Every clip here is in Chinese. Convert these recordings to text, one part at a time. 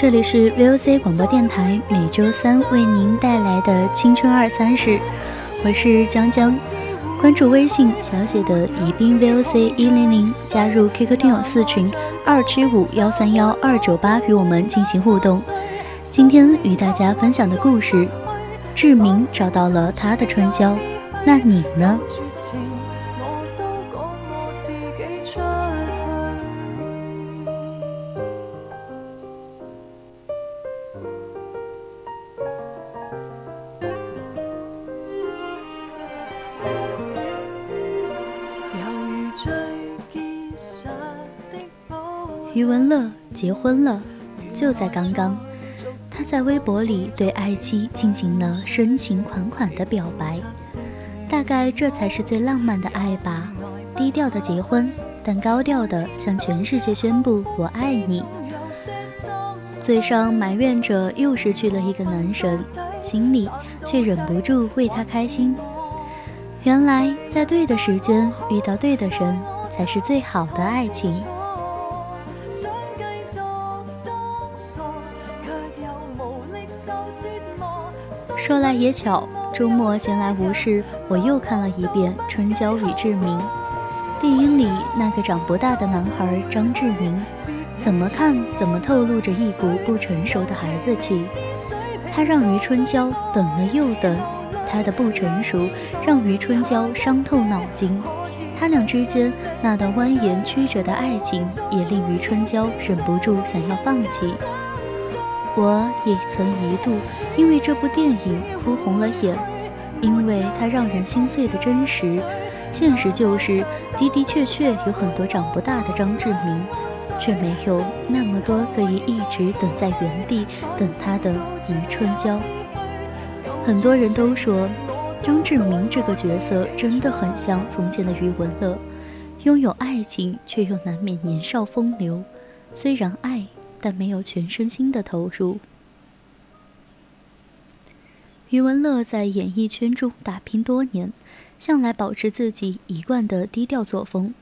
这里是 VOC 广播电台，每周三为您带来的青春二三事，我是江江。关注微信小写的宜宾 VOC 一零零，加入 QQ 听友四群二七五幺三幺二九八，与我们进行互动。今天与大家分享的故事，志明找到了他的春娇，那你呢？结婚了，就在刚刚，他在微博里对爱妻进行了深情款款的表白。大概这才是最浪漫的爱吧，低调的结婚，但高调的向全世界宣布我爱你。嘴上埋怨着又失去了一个男神，心里却忍不住为他开心。原来在对的时间遇到对的人，才是最好的爱情。也巧，周末闲来无事，我又看了一遍《春娇与志明》。电影里那个长不大的男孩张志明，怎么看怎么透露着一股不成熟的孩子气。他让余春娇等了又等，他的不成熟让余春娇伤透脑筋。他俩之间那段蜿蜒曲折的爱情，也令余春娇忍不住想要放弃。我也曾一度因为这部电影哭红了眼，因为它让人心碎的真实。现实就是的的确确有很多长不大的张志明，却没有那么多可以一直等在原地等他的余春娇。很多人都说，张志明这个角色真的很像从前的余文乐，拥有爱情却又难免年少风流，虽然爱，但没有全身心的投入。余文乐在演艺圈中打拼多年，向来保持自己一贯的低调作风。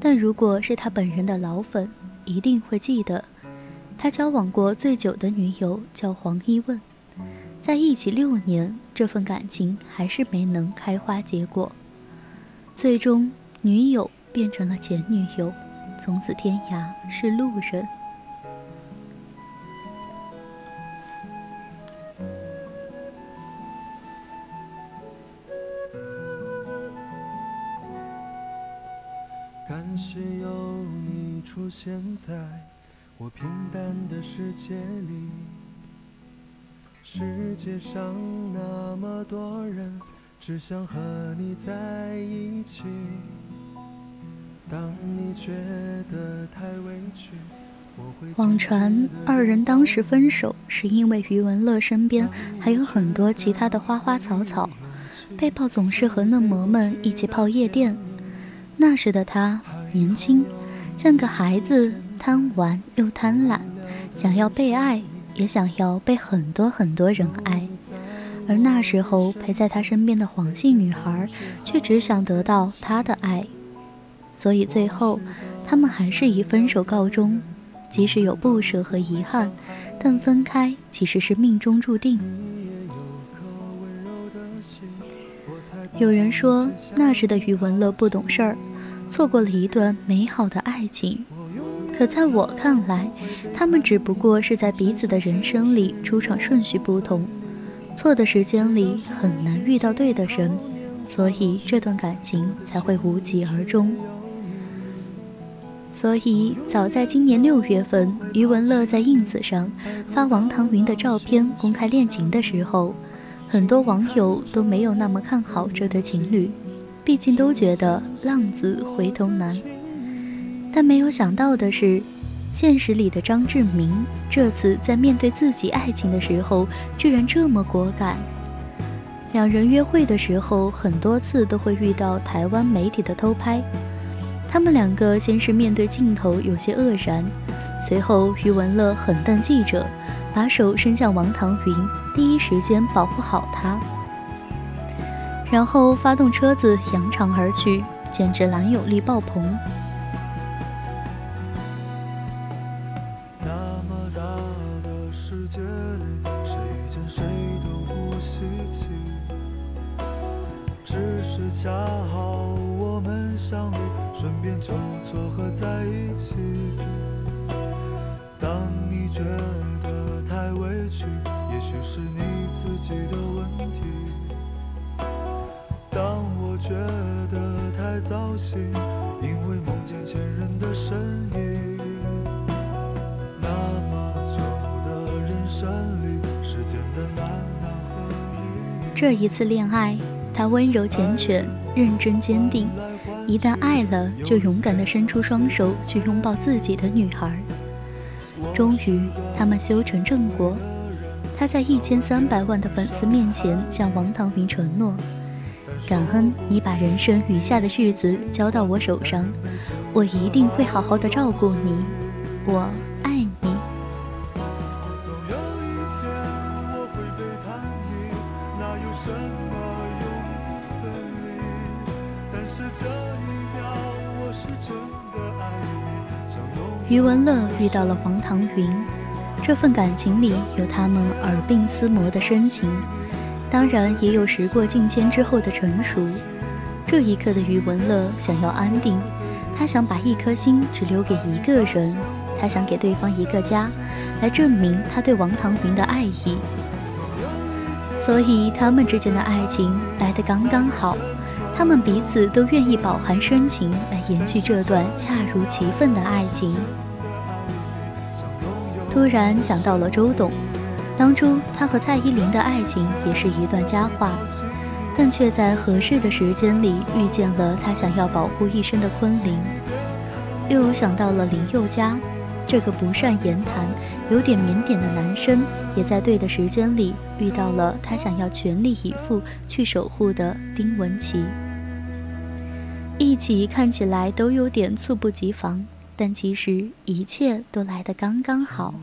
但如果是他本人的老粉，一定会记得，他交往过最久的女友叫黄一问，在一起六年，这份感情还是没能开花结果。最终，女友变成了前女友，从此天涯是路人。在我平淡的世界里。世界上那么多人，只想和你在一起。当你觉得太委屈，网传二人当时分手是因为余文乐身边还有很多其他的花花草草，被曝总是和嫩模们一起泡夜店。那时的他年轻，像个孩子，贪玩又贪婪，想要被爱。也想要被很多很多人爱，而那时候陪在他身边的黄姓女孩，却只想得到他的爱，所以最后，他们还是以分手告终。即使有不舍和遗憾，但分开其实是命中注定。有人说，那时的余文乐不懂事儿，错过了一段美好的爱情。可在我看来，他们只不过是在彼此的人生里出场顺序不同，错的时间里很难遇到对的人，所以这段感情才会无疾而终。所以早在今年六月份，余文乐在 ins 上发王唐云的照片公开恋情的时候，很多网友都没有那么看好这对情侣，毕竟都觉得浪子回头难。但没有想到的是，现实里的张志明这次在面对自己爱情的时候，居然这么果敢。两人约会的时候，很多次都会遇到台湾媒体的偷拍。他们两个先是面对镜头有些愕然，随后余文乐狠瞪记者，把手伸向王唐云，第一时间保护好他，然后发动车子扬长而去，简直男友力爆棚。界里，谁见谁都不稀奇。只是恰好我们相遇，顺便就撮合在一起。当你觉得太委屈，也许是你自己的问题。当我觉得太糟心，因为梦见前任的身影。这一次恋爱。他温柔缱绻，认真坚定，一旦爱了，就勇敢地伸出双手去拥抱自己的女孩。终于，他们修成正果。他在一千三百万的粉丝面前向王唐明承诺：“感恩你把人生余下的日子交到我手上，我一定会好好的照顾你。我余文乐遇到了黄唐云，这份感情里有他们耳鬓厮磨的深情，当然也有时过境迁之后的成熟。这一刻的余文乐想要安定，他想把一颗心只留给一个人，他想给对方一个家，来证明他对王唐云的爱意。所以他们之间的爱情来得刚刚好，他们彼此都愿意饱含深情来延续这段恰如其分的爱情。突然想到了周董，当初他和蔡依林的爱情也是一段佳话，但却在合适的时间里遇见了他想要保护一生的昆凌。又想到了林宥嘉，这个不善言谈、有点腼腆的男生，也在对的时间里遇到了他想要全力以赴去守护的丁文琪。一起看起来都有点猝不及防。但其实一切都来得刚刚好。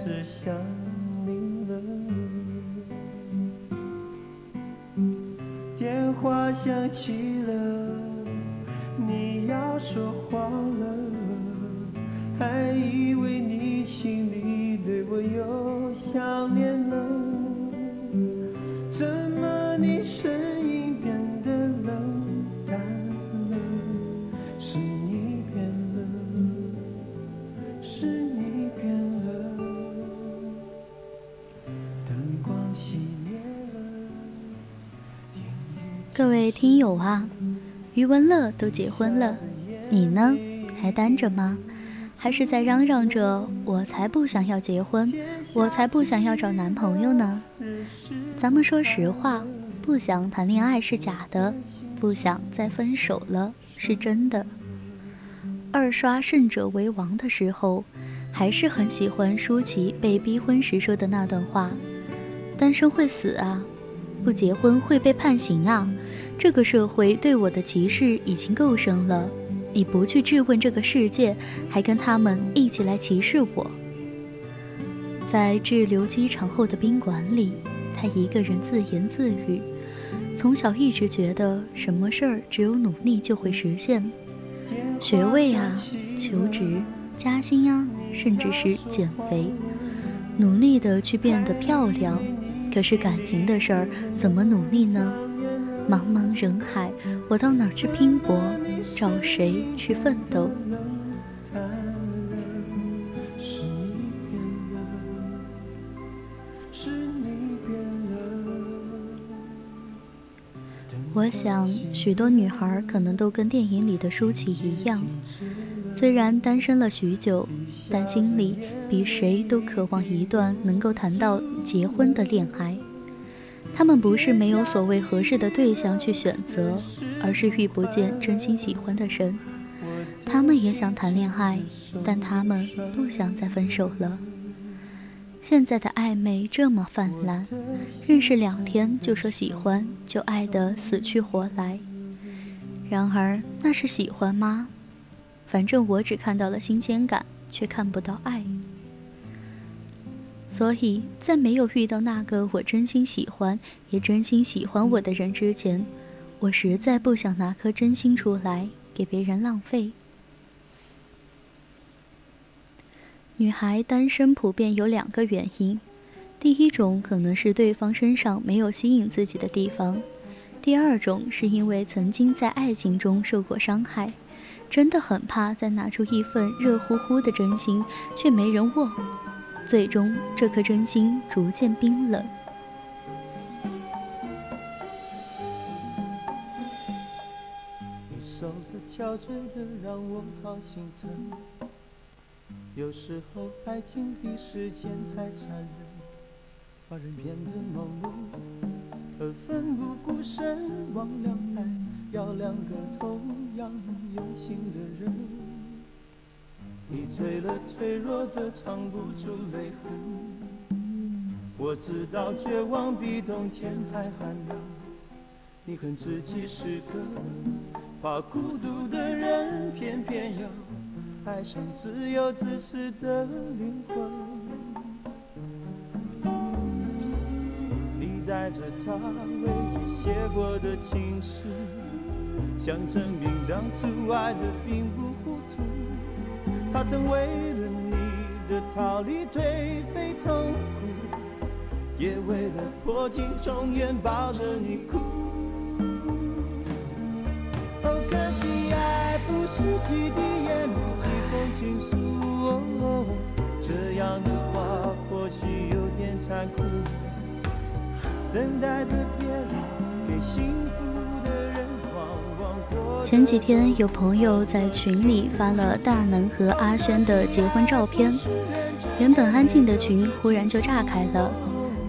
是想你了。电话响起了，你要说话了，还以为你心里对我有想念余文乐都结婚了，你呢？还单着吗？还是在嚷嚷着我才不想要结婚，我才不想要找男朋友呢？咱们说实话，不想谈恋爱是假的，不想再分手了是真的。二刷胜者为王的时候，还是很喜欢舒淇被逼婚时说的那段话：“单身会死啊，不结婚会被判刑啊。”这个社会对我的歧视已经够深了，你不去质问这个世界，还跟他们一起来歧视我。在滞留机场后的宾馆里，他一个人自言自语。从小一直觉得什么事儿只有努力就会实现，学位啊，求职、加薪啊，甚至是减肥，努力的去变得漂亮。可是感情的事儿怎么努力呢？茫茫人海，我到哪儿去拼搏？找谁去奋斗？我想，许多女孩可能都跟电影里的舒淇一样，虽然单身了许久，但心里比谁都渴望一段能够谈到结婚的恋爱。他们不是没有所谓合适的对象去选择，而是遇不见真心喜欢的人。他们也想谈恋爱，但他们不想再分手了。现在的暧昧这么泛滥，认识两天就说喜欢，就爱得死去活来。然而，那是喜欢吗？反正我只看到了新鲜感，却看不到爱。所以在没有遇到那个我真心喜欢也真心喜欢我的人之前，我实在不想拿颗真心出来给别人浪费。女孩单身普遍有两个原因，第一种可能是对方身上没有吸引自己的地方，第二种是因为曾经在爱情中受过伤害，真的很怕再拿出一份热乎乎的真心却没人握。最终，这颗真心逐渐冰冷。你瘦的憔悴的，让我好心疼。有时候，爱情比时间还残忍，把人变得盲目而奋不顾身。忘了爱，要两个同样用心的人。你醉了，脆弱的藏不住泪痕。我知道绝望比冬天还寒冷。你恨自己是个怕孤独的人，偏偏要爱上自由自私的灵魂。你带着他唯一写过的情诗，想证明当初爱的并不糊涂。他曾为了你的逃离颓废痛苦，也为了破镜重圆抱着你哭。哦，可惜爱不是几滴眼泪几封情书，哦，这样的话或许有点残酷。等待着别人给幸福。前几天有朋友在群里发了大南和阿轩的结婚照片，原本安静的群忽然就炸开了，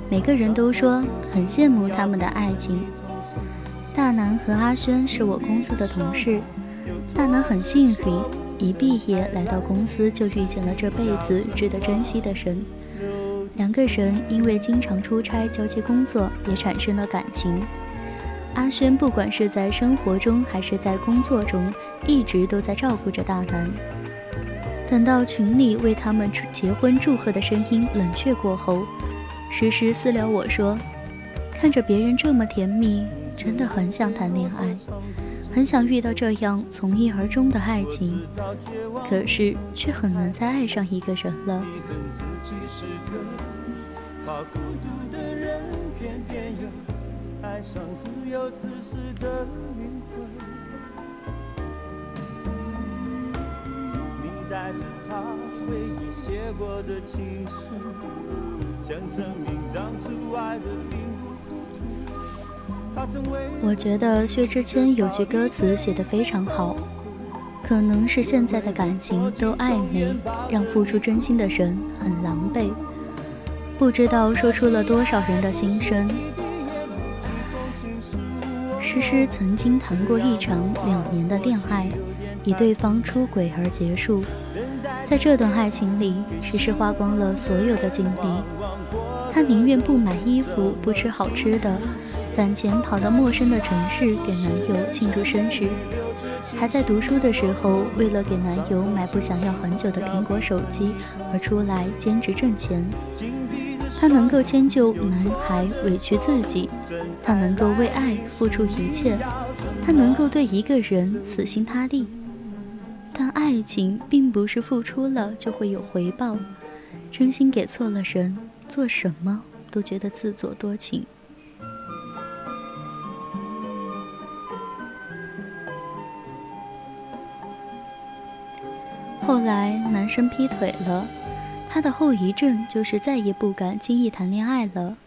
每个人都说很羡慕他们的爱情。大南和阿轩是我公司的同事，大南很幸运，一毕业来到公司就遇见了这辈子值得珍惜的人，两个人因为经常出差交接工作，也产生了感情。阿轩不管是在生活中还是在工作中，一直都在照顾着大南。等到群里为他们结婚祝贺的声音冷却过后，时时私聊我说：“看着别人这么甜蜜，真的很想谈恋爱，很想遇到这样从一而终的爱情，可是却很难再爱上一个人了。”带着他回忆写过的情书，想证明当初爱的并不。我觉得薛之谦有句歌词写得非常好，可能是现在的感情都暧昧，让付出真心的人很狼狈，不知道说出了多少人的心声。诗诗曾经谈过一场两年的恋爱。以对方出轨而结束，在这段爱情里，诗诗花光了所有的精力。她宁愿不买衣服、不吃好吃的，攒钱跑到陌生的城市给男友庆祝生日。还在读书的时候，为了给男友买部想要很久的苹果手机而出来兼职挣钱。她能够迁就男孩，委屈自己；她能够为爱付出一切；她能够对一个人死心塌地。但爱情并不是付出了就会有回报，真心给错了人，做什么都觉得自作多情。后来男生劈腿了，他的后遗症就是再也不敢轻易谈恋爱了。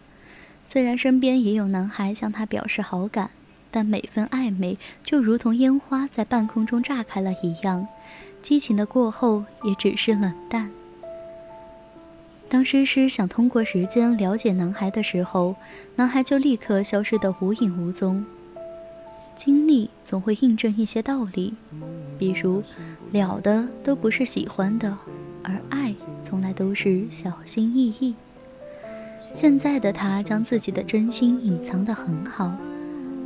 虽然身边也有男孩向他表示好感，但每份暧昧就如同烟花在半空中炸开了一样。激情的过后，也只是冷淡。当诗诗想通过时间了解男孩的时候，男孩就立刻消失得无影无踪。经历总会印证一些道理，比如了的都不是喜欢的，而爱从来都是小心翼翼。现在的他将自己的真心隐藏得很好。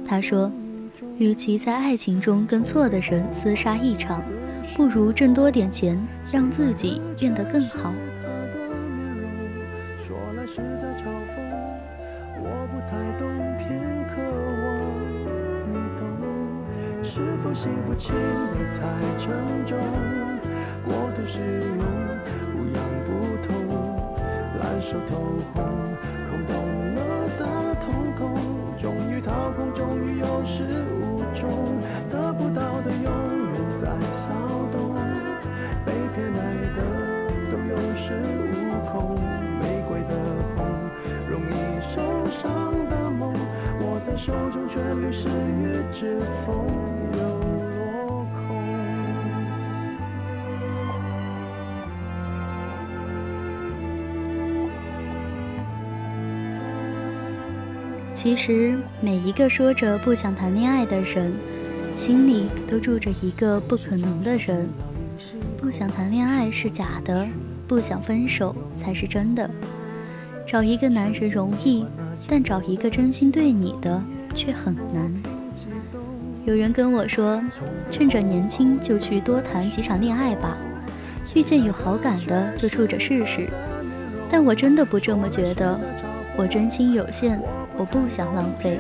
他说：“与其在爱情中跟错的人厮杀一场。”不如挣多点钱，让自己变得更好。是否幸福轻得太沉重？过度使用，手透红其实，每一个说着不想谈恋爱的人，心里都住着一个不可能的人。不想谈恋爱是假的，不想分手才是真的。找一个男人容易，但找一个真心对你的却很难。有人跟我说，趁着年轻就去多谈几场恋爱吧，遇见有好感的就处着试试。但我真的不这么觉得，我真心有限，我不想浪费。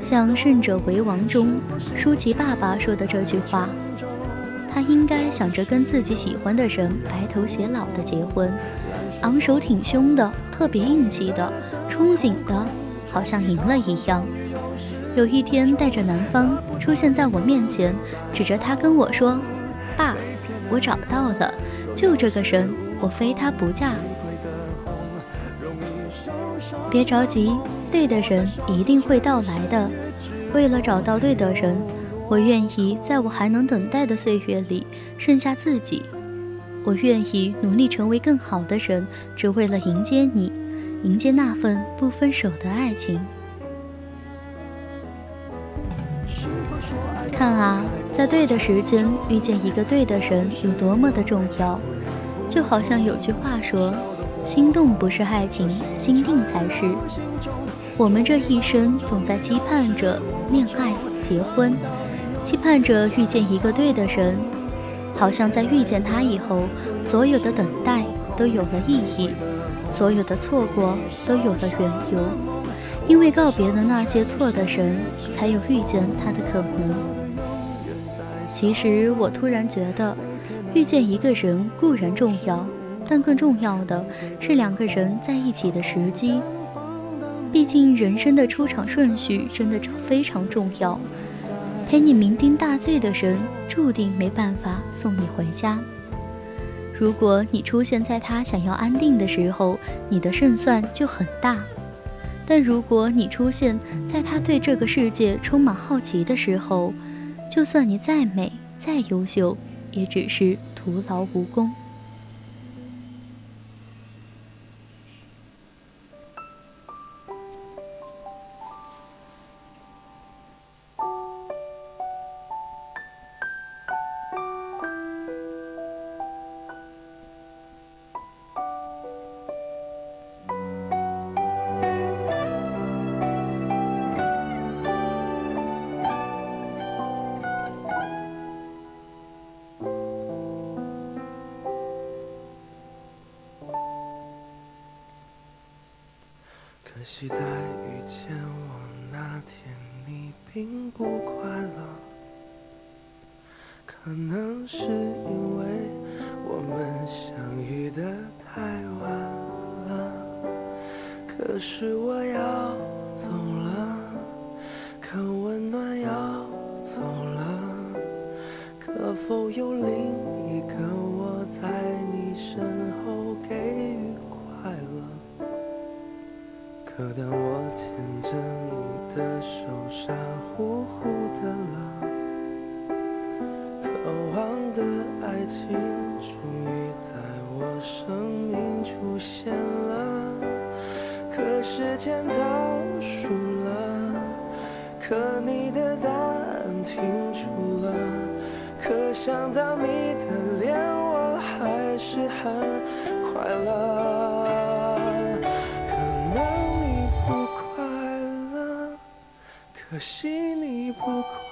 像《胜者为王》中舒淇爸爸说的这句话。他应该想着跟自己喜欢的人白头偕老的结婚，昂首挺胸的，特别硬气的，憧憬的，好像赢了一样。有一天带着男方出现在我面前，指着他跟我说：“爸，我找到了，就这个人，我非他不嫁。”别着急，对的人一定会到来的。为了找到对的人。我愿意在我还能等待的岁月里剩下自己，我愿意努力成为更好的人，只为了迎接你，迎接那份不分手的爱情。看啊，在对的时间遇见一个对的人有多么的重要，就好像有句话说：“心动不是爱情，心定才是。”我们这一生总在期盼着恋爱、结婚。期盼着遇见一个对的人，好像在遇见他以后，所有的等待都有了意义，所有的错过都有了缘由。因为告别了那些错的人，才有遇见他的可能。其实我突然觉得，遇见一个人固然重要，但更重要的是两个人在一起的时机。毕竟人生的出场顺序真的非常重要。陪你酩酊大醉的人，注定没办法送你回家。如果你出现在他想要安定的时候，你的胜算就很大；但如果你出现在他对这个世界充满好奇的时候，就算你再美再优秀，也只是徒劳无功。可惜在遇见我那天，你并不快乐。可能是因为我们相遇的太晚了。可是我要可当我牵着你的手，傻乎乎的了，渴望的爱情终于在我生命出现了。可时间倒数了，可你的答案停住了，可想到你的脸，我还是很快乐。可惜你不哭。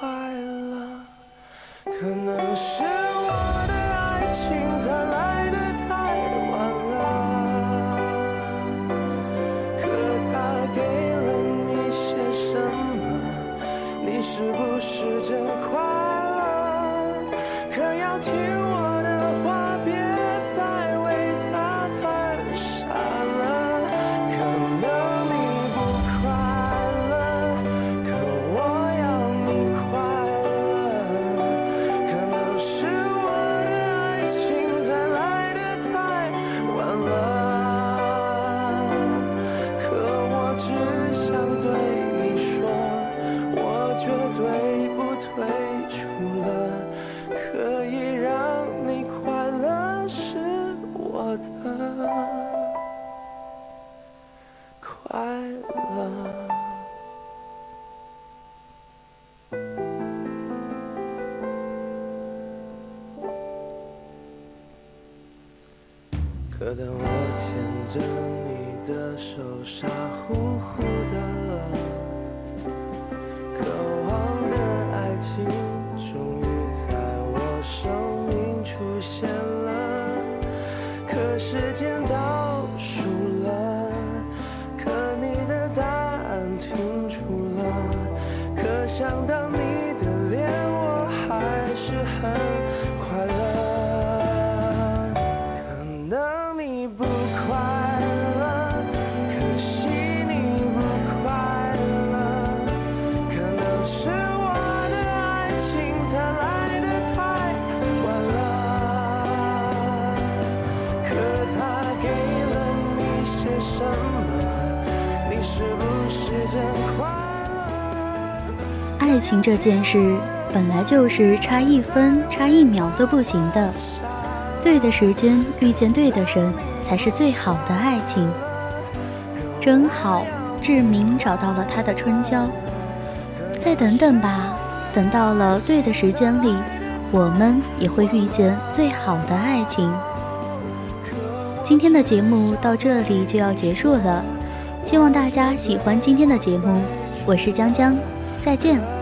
可当我牵着你的手，傻乎乎的乐，情这件事本来就是差一分、差一秒都不行的。对的时间遇见对的人，才是最好的爱情。真好，志明找到了他的春娇。再等等吧，等到了对的时间里，我们也会遇见最好的爱情。今天的节目到这里就要结束了，希望大家喜欢今天的节目。我是江江，再见。